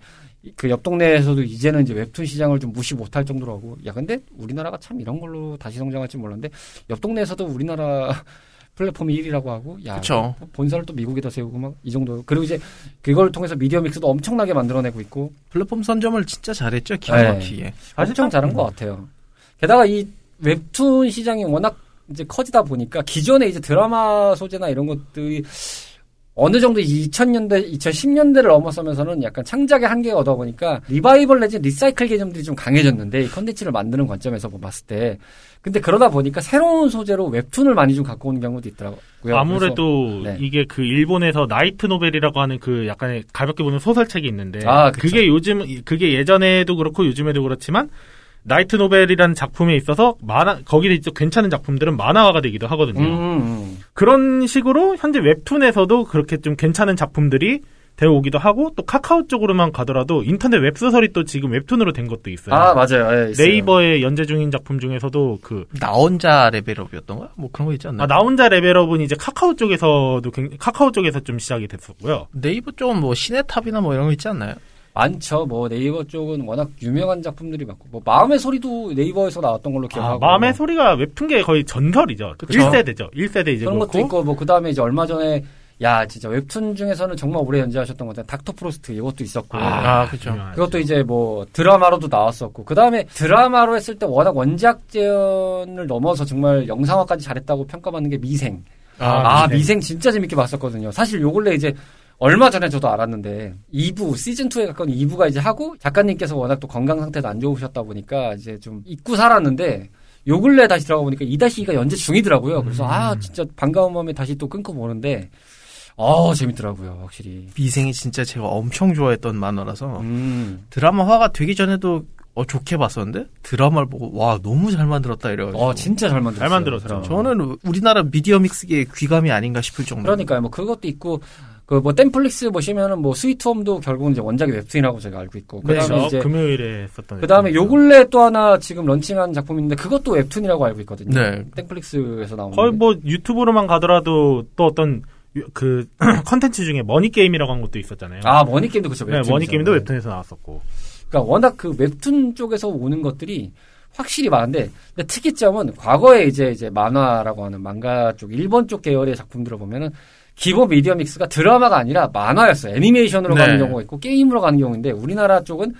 그 옆 동네에서도 이제는 이제 웹툰 시장을 좀 무시 못할 정도로 하고 야 근데 우리나라가 참 이런 걸로 다시 성장할지 몰랐는데 옆 동네에서도 우리나라 플랫폼이 1위라고 하고 야 그쵸. 본사를 또 미국에다 세우고 막 이 정도 그리고 이제 그걸 통해서 미디어 믹스도 엄청나게 만들어내고 있고 플랫폼 선점을 진짜 잘했죠. 기가 네. 막히게. 엄청 잘한 것 같아요. 게다가 이 웹툰 시장이 워낙 이제 커지다 보니까 기존에 이제 드라마 소재나 이런 것들이 어느 정도 2000년대, 2010년대를 넘어서면서는 약간 창작의 한계가 오다 보니까 리바이벌 내지 recycle 개념들이 좀 강해졌는데 이 컨텐츠를 만드는 관점에서 봤을 때 근데 그러다 보니까 새로운 소재로 웹툰을 많이 좀 갖고 오는 경우도 있더라고요. 아무래도 네. 이게 그 일본에서 light novel이라고 하는 그 약간의 가볍게 보는 소설책이 있는데 아. 그게 요즘 그게 예전에도 그렇고 요즘에도 그렇지만 light novel이라는 작품에 있어서 만화 거기에 있죠 괜찮은 작품들은 만화화가 되기도 하거든요. 음, 음. 그런 식으로 현재 웹툰에서도 그렇게 좀 괜찮은 작품들이 되어오기도 하고 또 카카오 쪽으로만 가더라도 인터넷 웹소설이 또 지금 웹툰으로 된 것도 있어요. 아 맞아요. 예, 있어요. 네이버에 연재 중인 작품 중에서도 그 나 혼자 레벨업이었던가? 뭐 그런 거 있지 않나요? 아, 나 혼자 레벨업은 이제 카카오 쪽에서도 굉- 카카오 쪽에서 좀 시작이 됐었고요. 네이버 쪽은 뭐 신의 탑이나 뭐 이런 거 있지 않나요? 많죠. 뭐 네이버 쪽은 워낙 유명한 작품들이 많고 뭐 마음의 소리도 네이버에서 나왔던 걸로 아, 기억하고 마음의 소리가 웹툰계 거의 전설이죠. 그쵸. 1세대죠. 1세대 이제 그런 것도 그렇고. 있고 뭐 그다음에 이제 얼마 전에 야 진짜 웹툰 중에서는 정말 오래 연재하셨던 것 같아요. 닥터 프로스트 이것도 있었고 아, 그쵸. 유명하죠. 그것도 이제 뭐 드라마로도 나왔었고 그다음에 드라마로 했을 때 워낙 원작 재현을 넘어서 정말 영상화까지 잘했다고 평가받는 게 미생. 아, 미생. 미생 진짜 재밌게 봤었거든요. 사실 요 근래 이제 얼마 전에 저도 알았는데 2부 시즌 2에 가까운 2부가 이제 하고 작가님께서 워낙 또 건강 상태도 안 좋으셨다 보니까 이제 좀 잊고 살았는데 요 근래 다시 들어가 보니까 2-2가 연재 중이더라고요. 그래서 아 진짜 반가운 마음에 다시 또 끊고 보는데 아 재밌더라고요 확실히. 미생이 진짜 제가 엄청 좋아했던 만화라서 음. 드라마화가 되기 전에도 어, 좋게 봤었는데 드라마를 보고 와 너무 잘 만들었다 이래가지고 어 진짜 잘 만들었어요. 잘 만들었죠. 저는 우리나라 미디어 믹스계의 귀감이 아닌가 싶을 정도. 그러니까요. 뭐 그것도 있고 그뭐 넷플릭스 보시면은 뭐 스위트홈도 결국은 이제 원작이 웹툰이라고 제가 알고 있고 그다음에 그렇죠. 이제 금요일에 했었던. 그다음에 요 근래 또 하나 지금 런칭한 작품인데 그것도 웹툰이라고 알고 있거든요. 네. 넷플릭스에서 나온 거의. 뭐 유튜브로만 가더라도 또 어떤 유- 그 컨텐츠 중에 머니 게임이라고 한 것도 있었잖아요. 아 머니 게임도 그렇죠. 네, 웹툰이죠. 머니 게임도 네. 웹툰에서 나왔었고. 그러니까 워낙 그 웹툰 쪽에서 오는 것들이 확실히 많은데 근데 특이점은 과거에 이제 이제 만화라고 하는 망가 쪽 일본 쪽 계열의 작품들을 보면은 기본 미디어 믹스가 드라마가 아니라 만화였어요. 애니메이션으로 네. 가는 경우가 있고 게임으로 가는 경우인데 우리나라 쪽은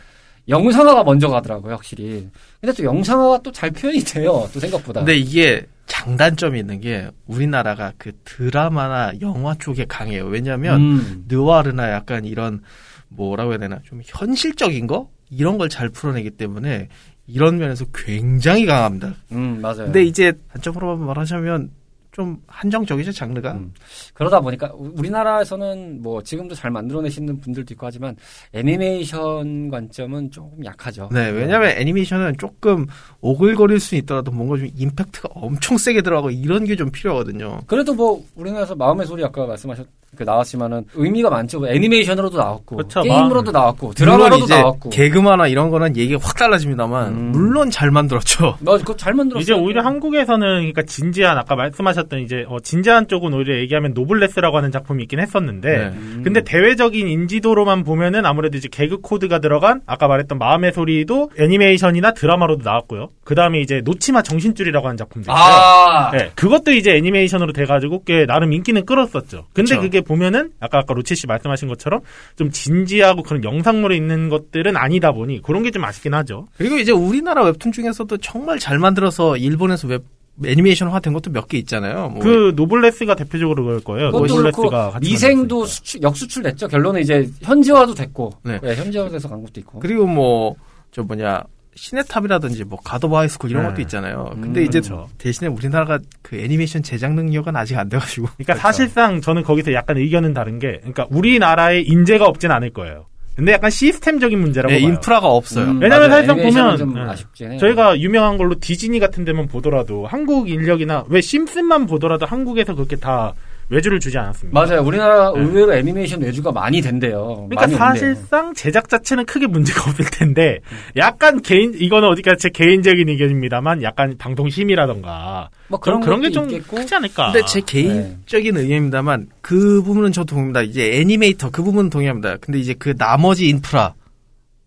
영상화가 먼저 가더라고요, 확실히. 근데 또 영상화가 또 잘 표현이 돼요, 또 생각보다. 근데 이게 장단점이 있는 게 우리나라가 그 드라마나 영화 쪽에 강해요. 왜냐하면 음. 느와르나 약간 이런 뭐라고 해야 되나 좀 현실적인 거 이런 걸 잘 풀어내기 때문에 이런 면에서 굉장히 강합니다. 음, 맞아요. 근데 이제 단점으로 말하자면 좀 한정적이죠 장르가. 음. 그러다 보니까 우- 우리나라에서는 뭐 지금도 잘 만들어내시는 분들도 있고 하지만 애니메이션 관점은 조금 약하죠. 네, 왜냐면 애니메이션은 조금 오글거릴 수 있더라도 뭔가 좀 임팩트가 엄청 세게 들어가고 이런 게 좀 필요하거든요. 그래도 뭐 우리나라에서 마음의 소리 아까 말씀하셨 그 나왔지만은 의미가 많죠. 뭐 애니메이션으로도 나왔고 그쵸, 게임으로도. 나왔고 드라마로도 이제 나왔고. 개그마나 이런 거는 얘기가 확 달라집니다만 음. 물론 잘 만들었죠. 맞아, 그거 잘 만들었어요. 이제 오히려 한국에서는 그러니까 진지한 아까 말씀하셨던 이제 어, 진지한 쪽은 오히려 얘기하면 노블레스라고 하는 작품이 있긴 했었는데 네. 음. 근데 대외적인 인지도로만 보면은 아무래도 이제 개그 코드가 들어간 아까 말했던 마음의 소리도 애니메이션이나 드라마로도 나왔고요. 그 다음에 이제 놓지마 정신줄이라고 하는 작품도 있어요. 아, 네, 그것도 이제 애니메이션으로 돼 가지고 꽤 나름 인기는 끌었었죠. 근데 그쵸. 그게 보면은 아까 아까 로치 씨 말씀하신 것처럼 좀 진지하고 그런 영상물에 있는 것들은 아니다 보니 그런 게 좀 아쉽긴 하죠. 그리고 이제 우리나라 웹툰 중에서도 정말 잘 만들어서 일본에서 웹 애니메이션화 된 것도 몇 개 있잖아요. 뭐 그 노블레스가 대표적으로 그럴 거예요. 노블레스가 미생도. 수출, 역수출 됐죠. 결론은 이제 현지화도 됐고, 네. 네, 현지화돼서 간 것도 있고. 그리고 뭐 저 뭐냐 신의 탑이라든지 뭐 갓 오브 하이스쿨 이런 네. 것도 있잖아요. 음, 근데 이제 그렇죠. 대신에 우리나라가 그 애니메이션 제작 능력은 아직 안 돼가지고. 그러니까 사실상 저는 거기서 약간 의견은 다른 게, 그러니까 우리나라에 인재가 없진 않을 거예요. 근데 약간 시스템적인 문제라고 네, 봐요. 인프라가 없어요. 음, 왜냐면 맞아요. 사실상 보면, 좀 네. 저희가 유명한 걸로 디즈니 같은 데만 보더라도 한국 인력이나 왜 심슨만 보더라도 한국에서 그렇게 다 외주를 주지 않았습니다. 맞아요. 우리나라 네. 의외로 애니메이션 외주가 많이 된대요. 그러니까 많이 온대요. 사실상 제작 자체는 크게 문제가 없을 텐데 약간 개인 이거는 어디까 제 개인적인 의견입니다만 약간 방송 심이라던가 뭐 그런 그런 게 좀. 크지 않을까. 근데 제 개인적인 의견입니다만 그 부분은 저 동의합니다. 이제 애니메이터 그 부분은 동의합니다. 근데 이제 그 나머지 인프라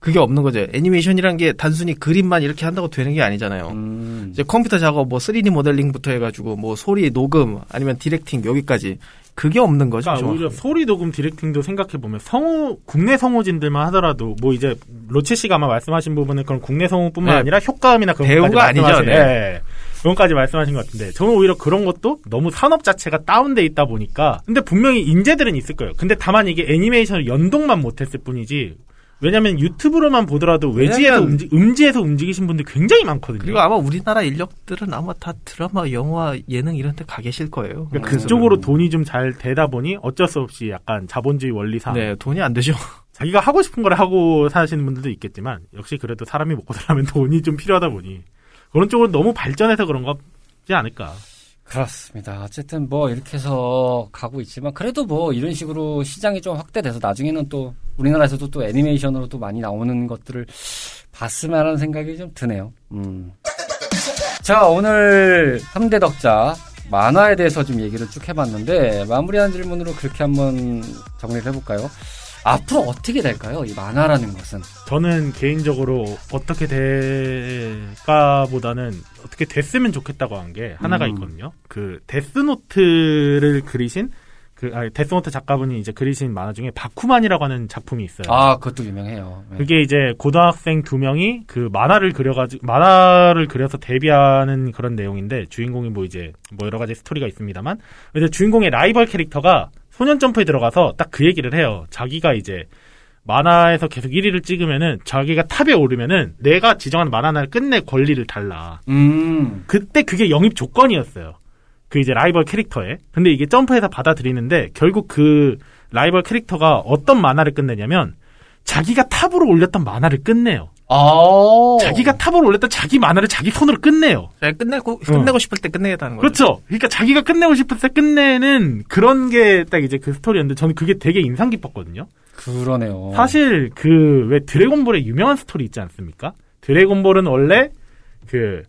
그게 없는 거죠. 애니메이션이란 게 단순히 그림만 이렇게 한다고 되는 게 아니잖아요. 음. 이제 컴퓨터 작업 뭐 3D 모델링부터 해가지고 뭐 소리 녹음 아니면 디렉팅 여기까지 그게 없는 거죠. 그러니까 오히려 소리 녹음 디렉팅도 생각해 보면 성우 국내 성우진들만 하더라도 뭐 이제 로체 씨가 아마 말씀하신 부분은 그런 국내 성우뿐만 네. 아니라 효과음이나 그런 배우가 아니죠, 네. 네. 그런까지 말씀하신 것 같은데 저는 오히려 그런 것도 너무 산업 자체가 다운돼 있다 보니까 근데 분명히 인재들은 있을 거예요. 근데 다만 이게 애니메이션을 연동만 못했을 뿐이지. 왜냐면 유튜브로만 보더라도 외지에서 움직, 음지에서 움직이신 분들 굉장히 많거든요. 그리고 아마 우리나라 인력들은 아마 다 드라마, 영화, 예능 이런 데 가 계실 거예요. 그러니까 그래서 그쪽으로 돈이 좀 잘 되다 보니 어쩔 수 없이 약간 자본주의 원리상 네, 돈이 안 되죠. 자기가 하고 싶은 걸 하고 사시는 분들도 있겠지만 역시 그래도 사람이 먹고 살려면 돈이 좀 필요하다 보니 그런 쪽으로 너무 발전해서 그런 거지 않을까. 그렇습니다. 어쨌든 뭐 이렇게 해서 가고 있지만 그래도 뭐 이런 식으로 시장이 좀 확대돼서 나중에는 또 우리나라에서도 또 애니메이션으로 또 많이 나오는 것들을 봤으면 하는 생각이 좀 드네요. 음. 자, 오늘 3대 덕자 만화에 대해서 좀 얘기를 쭉 해봤는데 마무리하는 질문으로 그렇게 한번 정리를 해볼까요? 앞으로 어떻게 될까요? 이 만화라는 것은. 저는 개인적으로 어떻게 될까보다는 어떻게 됐으면 좋겠다고 한 게 하나가 음. 있거든요. 그 데스노트를 그리신 그 아니, 데스노트 작가분이 이제 그리신 만화 중에 바쿠만이라고 하는 작품이 있어요. 아, 그것도 유명해요. 네. 그게 이제 고등학생 두 명이 그 만화를 그려가지고 만화를 그려서 데뷔하는 그런 내용인데 주인공이 뭐 이제 뭐 여러 가지 스토리가 있습니다만 이제 주인공의 라이벌 캐릭터가 소년 점프에 들어가서 딱 그 얘기를 해요. 자기가 이제 만화에서 계속 1위를 찍으면은 자기가 탑에 오르면은 내가 지정한 만화 하나를 끝낼 권리를 달라. 음. 그때 그게 영입 조건이었어요. 그 이제 라이벌 캐릭터에. 근데 이게 점프해서 받아들이는데 결국 그 라이벌 캐릭터가 어떤 만화를 끝내냐면 자기가 탑으로 올렸던 만화를 끝내요. 아. 자기가 탑으로 올렸던 자기 만화를 자기 손으로 끝내요. 자, 끝내고, 끝내고 싶을 때 끝내겠다는 거죠. 그렇죠. 그러니까 자기가 끝내고 싶을 때 끝내는 그런 게 딱 이제 그 스토리였는데 저는 그게 되게 인상 깊었거든요. 그러네요. 사실 그 왜 드래곤볼의 유명한 스토리 있지 않습니까? 드래곤볼은 원래 그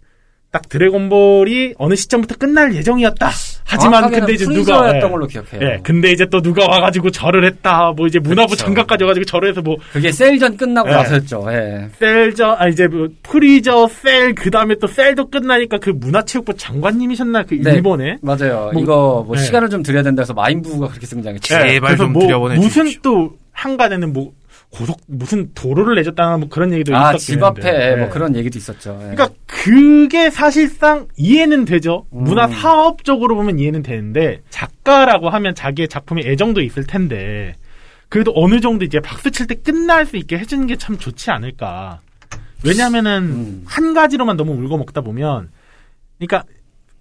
딱 드래곤볼이 어느 시점부터 끝날 예정이었다. 하지만 근데 이제 누가 프리저였던 예. 걸로 기억해요. 예, 근데 이제 또 누가 와가지고 절을 했다. 뭐 이제 문화부 그렇죠. 장관까지 와가지고 절을 해서 뭐 그게 셀전 끝나고 예. 나서였죠. 예. 셀저, 아 이제 뭐 프리저, 셀, 그 다음에 또 셀도 끝나니까 그 문화체육부 장관님이셨나 그 네. 일본에. 맞아요. 뭐, 이거 뭐 네. 시간을 좀 드려야 된다 해서 마인부가 그렇게 등장했죠. 예. 제발 네, 좀뭐 들여보내 무슨 주십시오. 또 한간에는 뭐 고속 무슨 도로를 내줬다는 뭐 그런 얘기도 아, 있었긴 집 앞에. 뭐 네. 그런 얘기도 있었죠. 예. 그러니까 그게 사실상 이해는 되죠. 음. 문화 사업적으로 보면 이해는 되는데 작가라고 하면 자기의 작품에 애정도 있을 텐데 그래도 어느 정도 이제 박수 칠 때 끝날 수 있게 해주는 게 참 좋지 않을까. 왜냐면은 음. 한 가지로만 너무 울고 먹다 보면 그러니까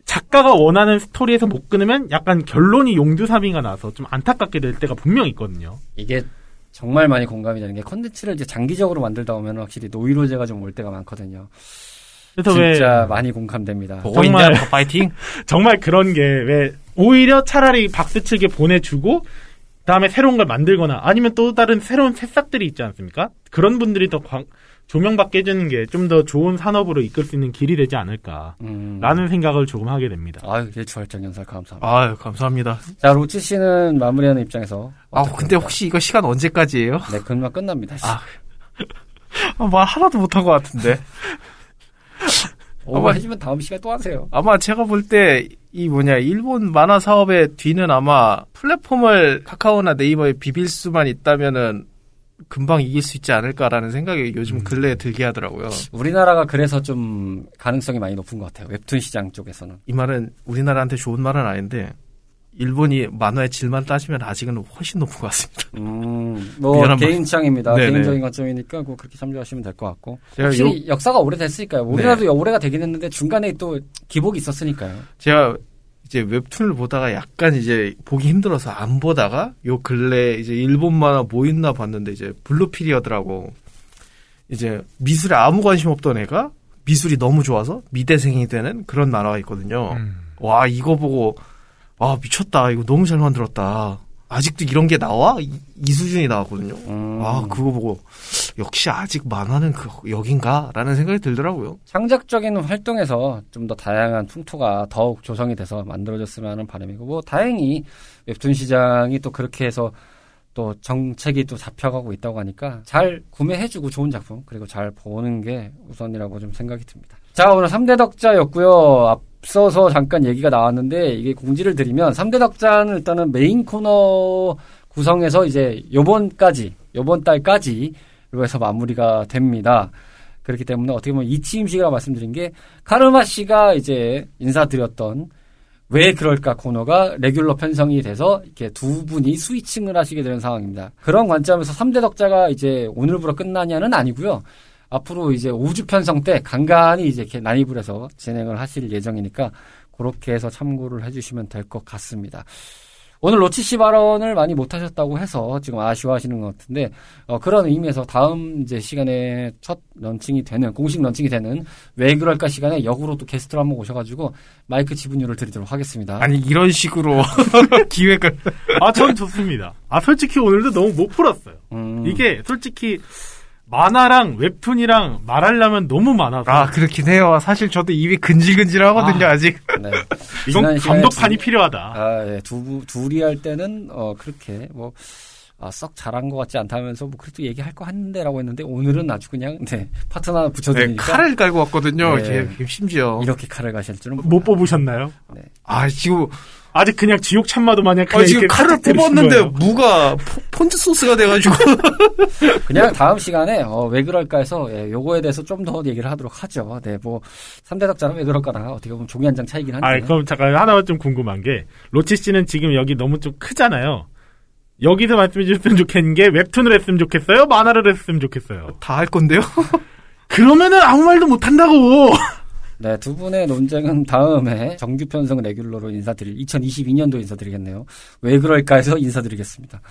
작가가 원하는 스토리에서 못 끊으면 약간 결론이 용두사미가 나서 좀 안타깝게 될 때가 분명 있거든요. 이게 정말 많이 공감이 되는 게 컨텐츠를 이제 장기적으로 만들다 보면 확실히 노이로제가 좀 올 때가 많거든요. 그래서 진짜 왜 많이 공감됩니다. 정말-? 파이팅? 정말 그런 게 왜 오히려 차라리 박수치게 보내주고 다음에 새로운 걸 만들거나 아니면 또 다른 새로운 새싹들이 있지 않습니까? 그런 분들이 더 광- 조명받게 해주는 게 좀 더 좋은 산업으로 이끌 수 있는 길이 되지 않을까 음. 라는 생각을 조금 하게 됩니다. 아유, 일주활적 연설 감사합니다. 아유, 감사합니다. 자, 로치 씨는 마무리하는 입장에서. 아, 근데? 혹시 이거 시간 언제까지예요? 네, 금방 끝납니다. 아, 아, 말 하나도 못한 것 같은데. 오, 아마- 해주면 다음 시간에 또 하세요. 아마 제가 볼 때 이 뭐냐 일본 만화 사업의 뒤는 아마 플랫폼을 카카오나 네이버에 비빌 수만 있다면은 금방 이길 수 있지 않을까라는 생각이 요즘 근래에 들게 하더라고요. 우리나라가 그래서 좀 가능성이 많이 높은 것 같아요. 웹툰 시장 쪽에서는. 이 말은 우리나라한테 좋은 말은 아닌데 일본이 만화의 질만 따지면 아직은 훨씬 높은 것 같습니다. 음, 뭐 개인 취향입니다. 네네. 개인적인 관점이니까 뭐 그렇게 참조하시면 될 것 같고. 제가 확실히 역사가 오래됐으니까요. 우리나라도 네. 오래가 되긴 했는데 중간에 또 기복이 있었으니까요. 제가 이제 웹툰을 보다가 약간 이제 보기 힘들어서 안 보다가 요 근래 이제 일본 만화 뭐 있나 봤는데 이제 블루 피리어드라고 이제 미술에 아무 관심 없던 애가 미술이 너무 좋아서 미대생이 되는 그런 만화가 있거든요. 음. 와 이거 보고 아 미쳤다 이거 너무 잘 만들었다. 아직도 이런 게 나와? 이, 이 수준이 나왔거든요. 음. 아 그거 보고 역시 아직 만화는 그 여긴가라는 생각이 들더라고요. 창작적인 활동에서 좀 더 다양한 풍토가 더욱 조성이 돼서 만들어졌으면 하는 바람이고 뭐 다행히 웹툰 시장이 또 그렇게 해서 또 정책이 또 잡혀가고 있다고 하니까 잘 구매해주고 좋은 작품 그리고 잘 보는 게 우선이라고 좀 생각이 듭니다. 자 오늘 3대 덕자였고요. 앞 서서 잠깐 얘기가 나왔는데 이게 공지를 드리면 3대 덕자는 일단은 메인 코너 구성에서 이제 요번까지 요번 달까지 로 해서 마무리가 됩니다. 그렇기 때문에 어떻게 보면 이치임식이라고 말씀드린 게 카르마 씨가 이제 인사드렸던 왜 그럴까 코너가 레귤러 편성이 돼서 이렇게 두 분이 스위칭을 하시게 되는 상황입니다. 그런 관점에서 3대 덕자가 이제 오늘부로 끝나냐는 아니고요. 앞으로 이제 5주 편성 때 간간히 이제 이렇게 난입을 해서 진행을 하실 예정이니까 그렇게 해서 참고를 해주시면 될 것 같습니다. 오늘 로치 씨 발언을 많이 못하셨다고 해서 지금 아쉬워하시는 것 같은데 어, 그런 의미에서 다음 이제 시간에 첫 launching이 되는 공식 launching이 되는 왜 그럴까 시간에 역으로 또 게스트로 한번 오셔가지고 마이크 지분율을 드리도록 하겠습니다. 아니 이런 식으로 기획을 아, 전 좋습니다. 아, 솔직히 오늘도 너무 못 풀었어요. 음, 이게 솔직히 만화랑 웹툰이랑 말하려면 너무 많아서 아 그렇긴 해요. 사실 저도 입이 근질근질 하거든요 아 직. 네. 좀 지난 시간에 감독판이 두- 필요하다. 아, 예, 두, 부- 둘이 할 때는, 어, 그렇게, 뭐, 아, 썩 잘한 것 같지 않다면서, 뭐, 그래도 얘기할 거 한데 라고 했는데, 오늘은 아주 그냥, 네, 파트너 하나 네, 붙여드리니까. 칼을 깔고 왔거든요. 네. 이게 심지어. 이렇게 칼을 가실 줄은. 못 뽑으셨나요? 아 지금 아직 그냥 지옥 참마도 마냥 아, 그냥 지금 이렇게 칼을 뽑았는데 거예요. 무가 포- 폰트 소스가 돼가지고 그냥 다음 시간에, 어, 왜 그럴까 해서, 예, 요거에 대해서 좀 더 얘기를 하도록 하죠. 네, 뭐, 3대 덕자는 왜 그럴까나, 어떻게 보면 종이 한 장 차이긴 한데. 아, 그럼 잠깐 하나만 좀 궁금한 게 로치 씨는 지금 여기 너무 좀 크잖아요. 여기서 말씀해 주셨으면 좋겠는 게 웹툰을 했으면 좋겠어요? 만화를 했으면 좋겠어요? 다 할 건데요. 그러면은 아무 말도 못 한다고. 네, 두 분의 논쟁은 다음에 정규 편성 레귤러로 인사드릴, 2022년도 인사드리겠네요. 왜 그럴까 해서 인사드리겠습니다.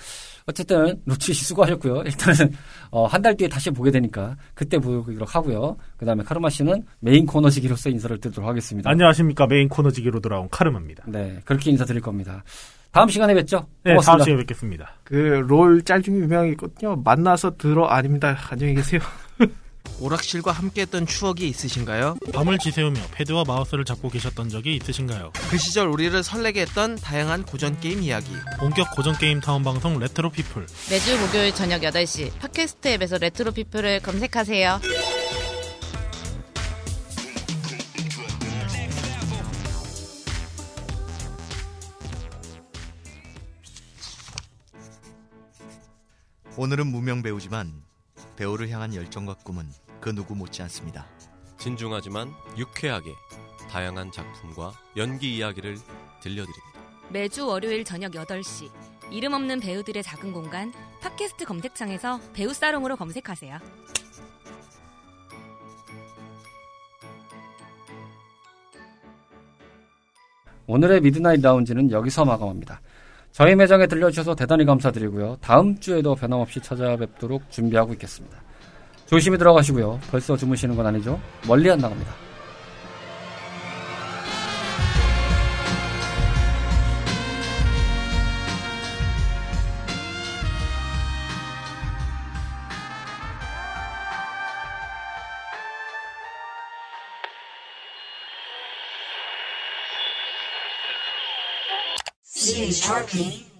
어쨌든, 로치 씨 수고하셨고요. 일단은, 어, 한 달 뒤에 다시 보게 되니까, 그때 보기로 하고요. 그 다음에 카르마 씨는 메인 코너지기로서 인사를 드리도록 하겠습니다. 안녕하십니까 메인 코너지기로 돌아온 카르마입니다. 네, 그렇게 인사드릴 겁니다. 다음 시간에 뵙죠. 네, 고맙습니다. 다음 시간에 뵙겠습니다. 그 롤 짤 중에 있거든요. 만나서 들어 아닙니다. 안녕히 계세요. 오락실과 함께했던 추억이 있으신가요? 밤을 지새우며 패드와 마우스를 잡고 계셨던 적이 있으신가요? 그 시절 우리를 설레게 했던 다양한 고전 게임 이야기. 본격 고전 게임 타운 방송 레트로 피플. 매주 목요일 저녁 8시 팟캐스트 앱에서 레트로 피플을 검색하세요. 오늘은 무명 배우지만 배우를 향한 열정과 꿈은 그 누구 못지 않습니다. 진중하지만 유쾌하게 다양한 작품과 연기 이야기를 들려드립니다. 매주 월요일 저녁 8시 이름 없는 배우들의 작은 공간 팟캐스트 검색창에서 배우 살롱으로 검색하세요. 오늘의 미드나잇 라운지는 여기서 마감합니다. 저희 매장에 들려주셔서 대단히 감사드리고요. 다음 주에도 변함없이 찾아뵙도록 준비하고 있겠습니다. 조심히 들어가시고요. 벌써 주무시는 건 아니죠? 멀리 안 나갑니다. CHRP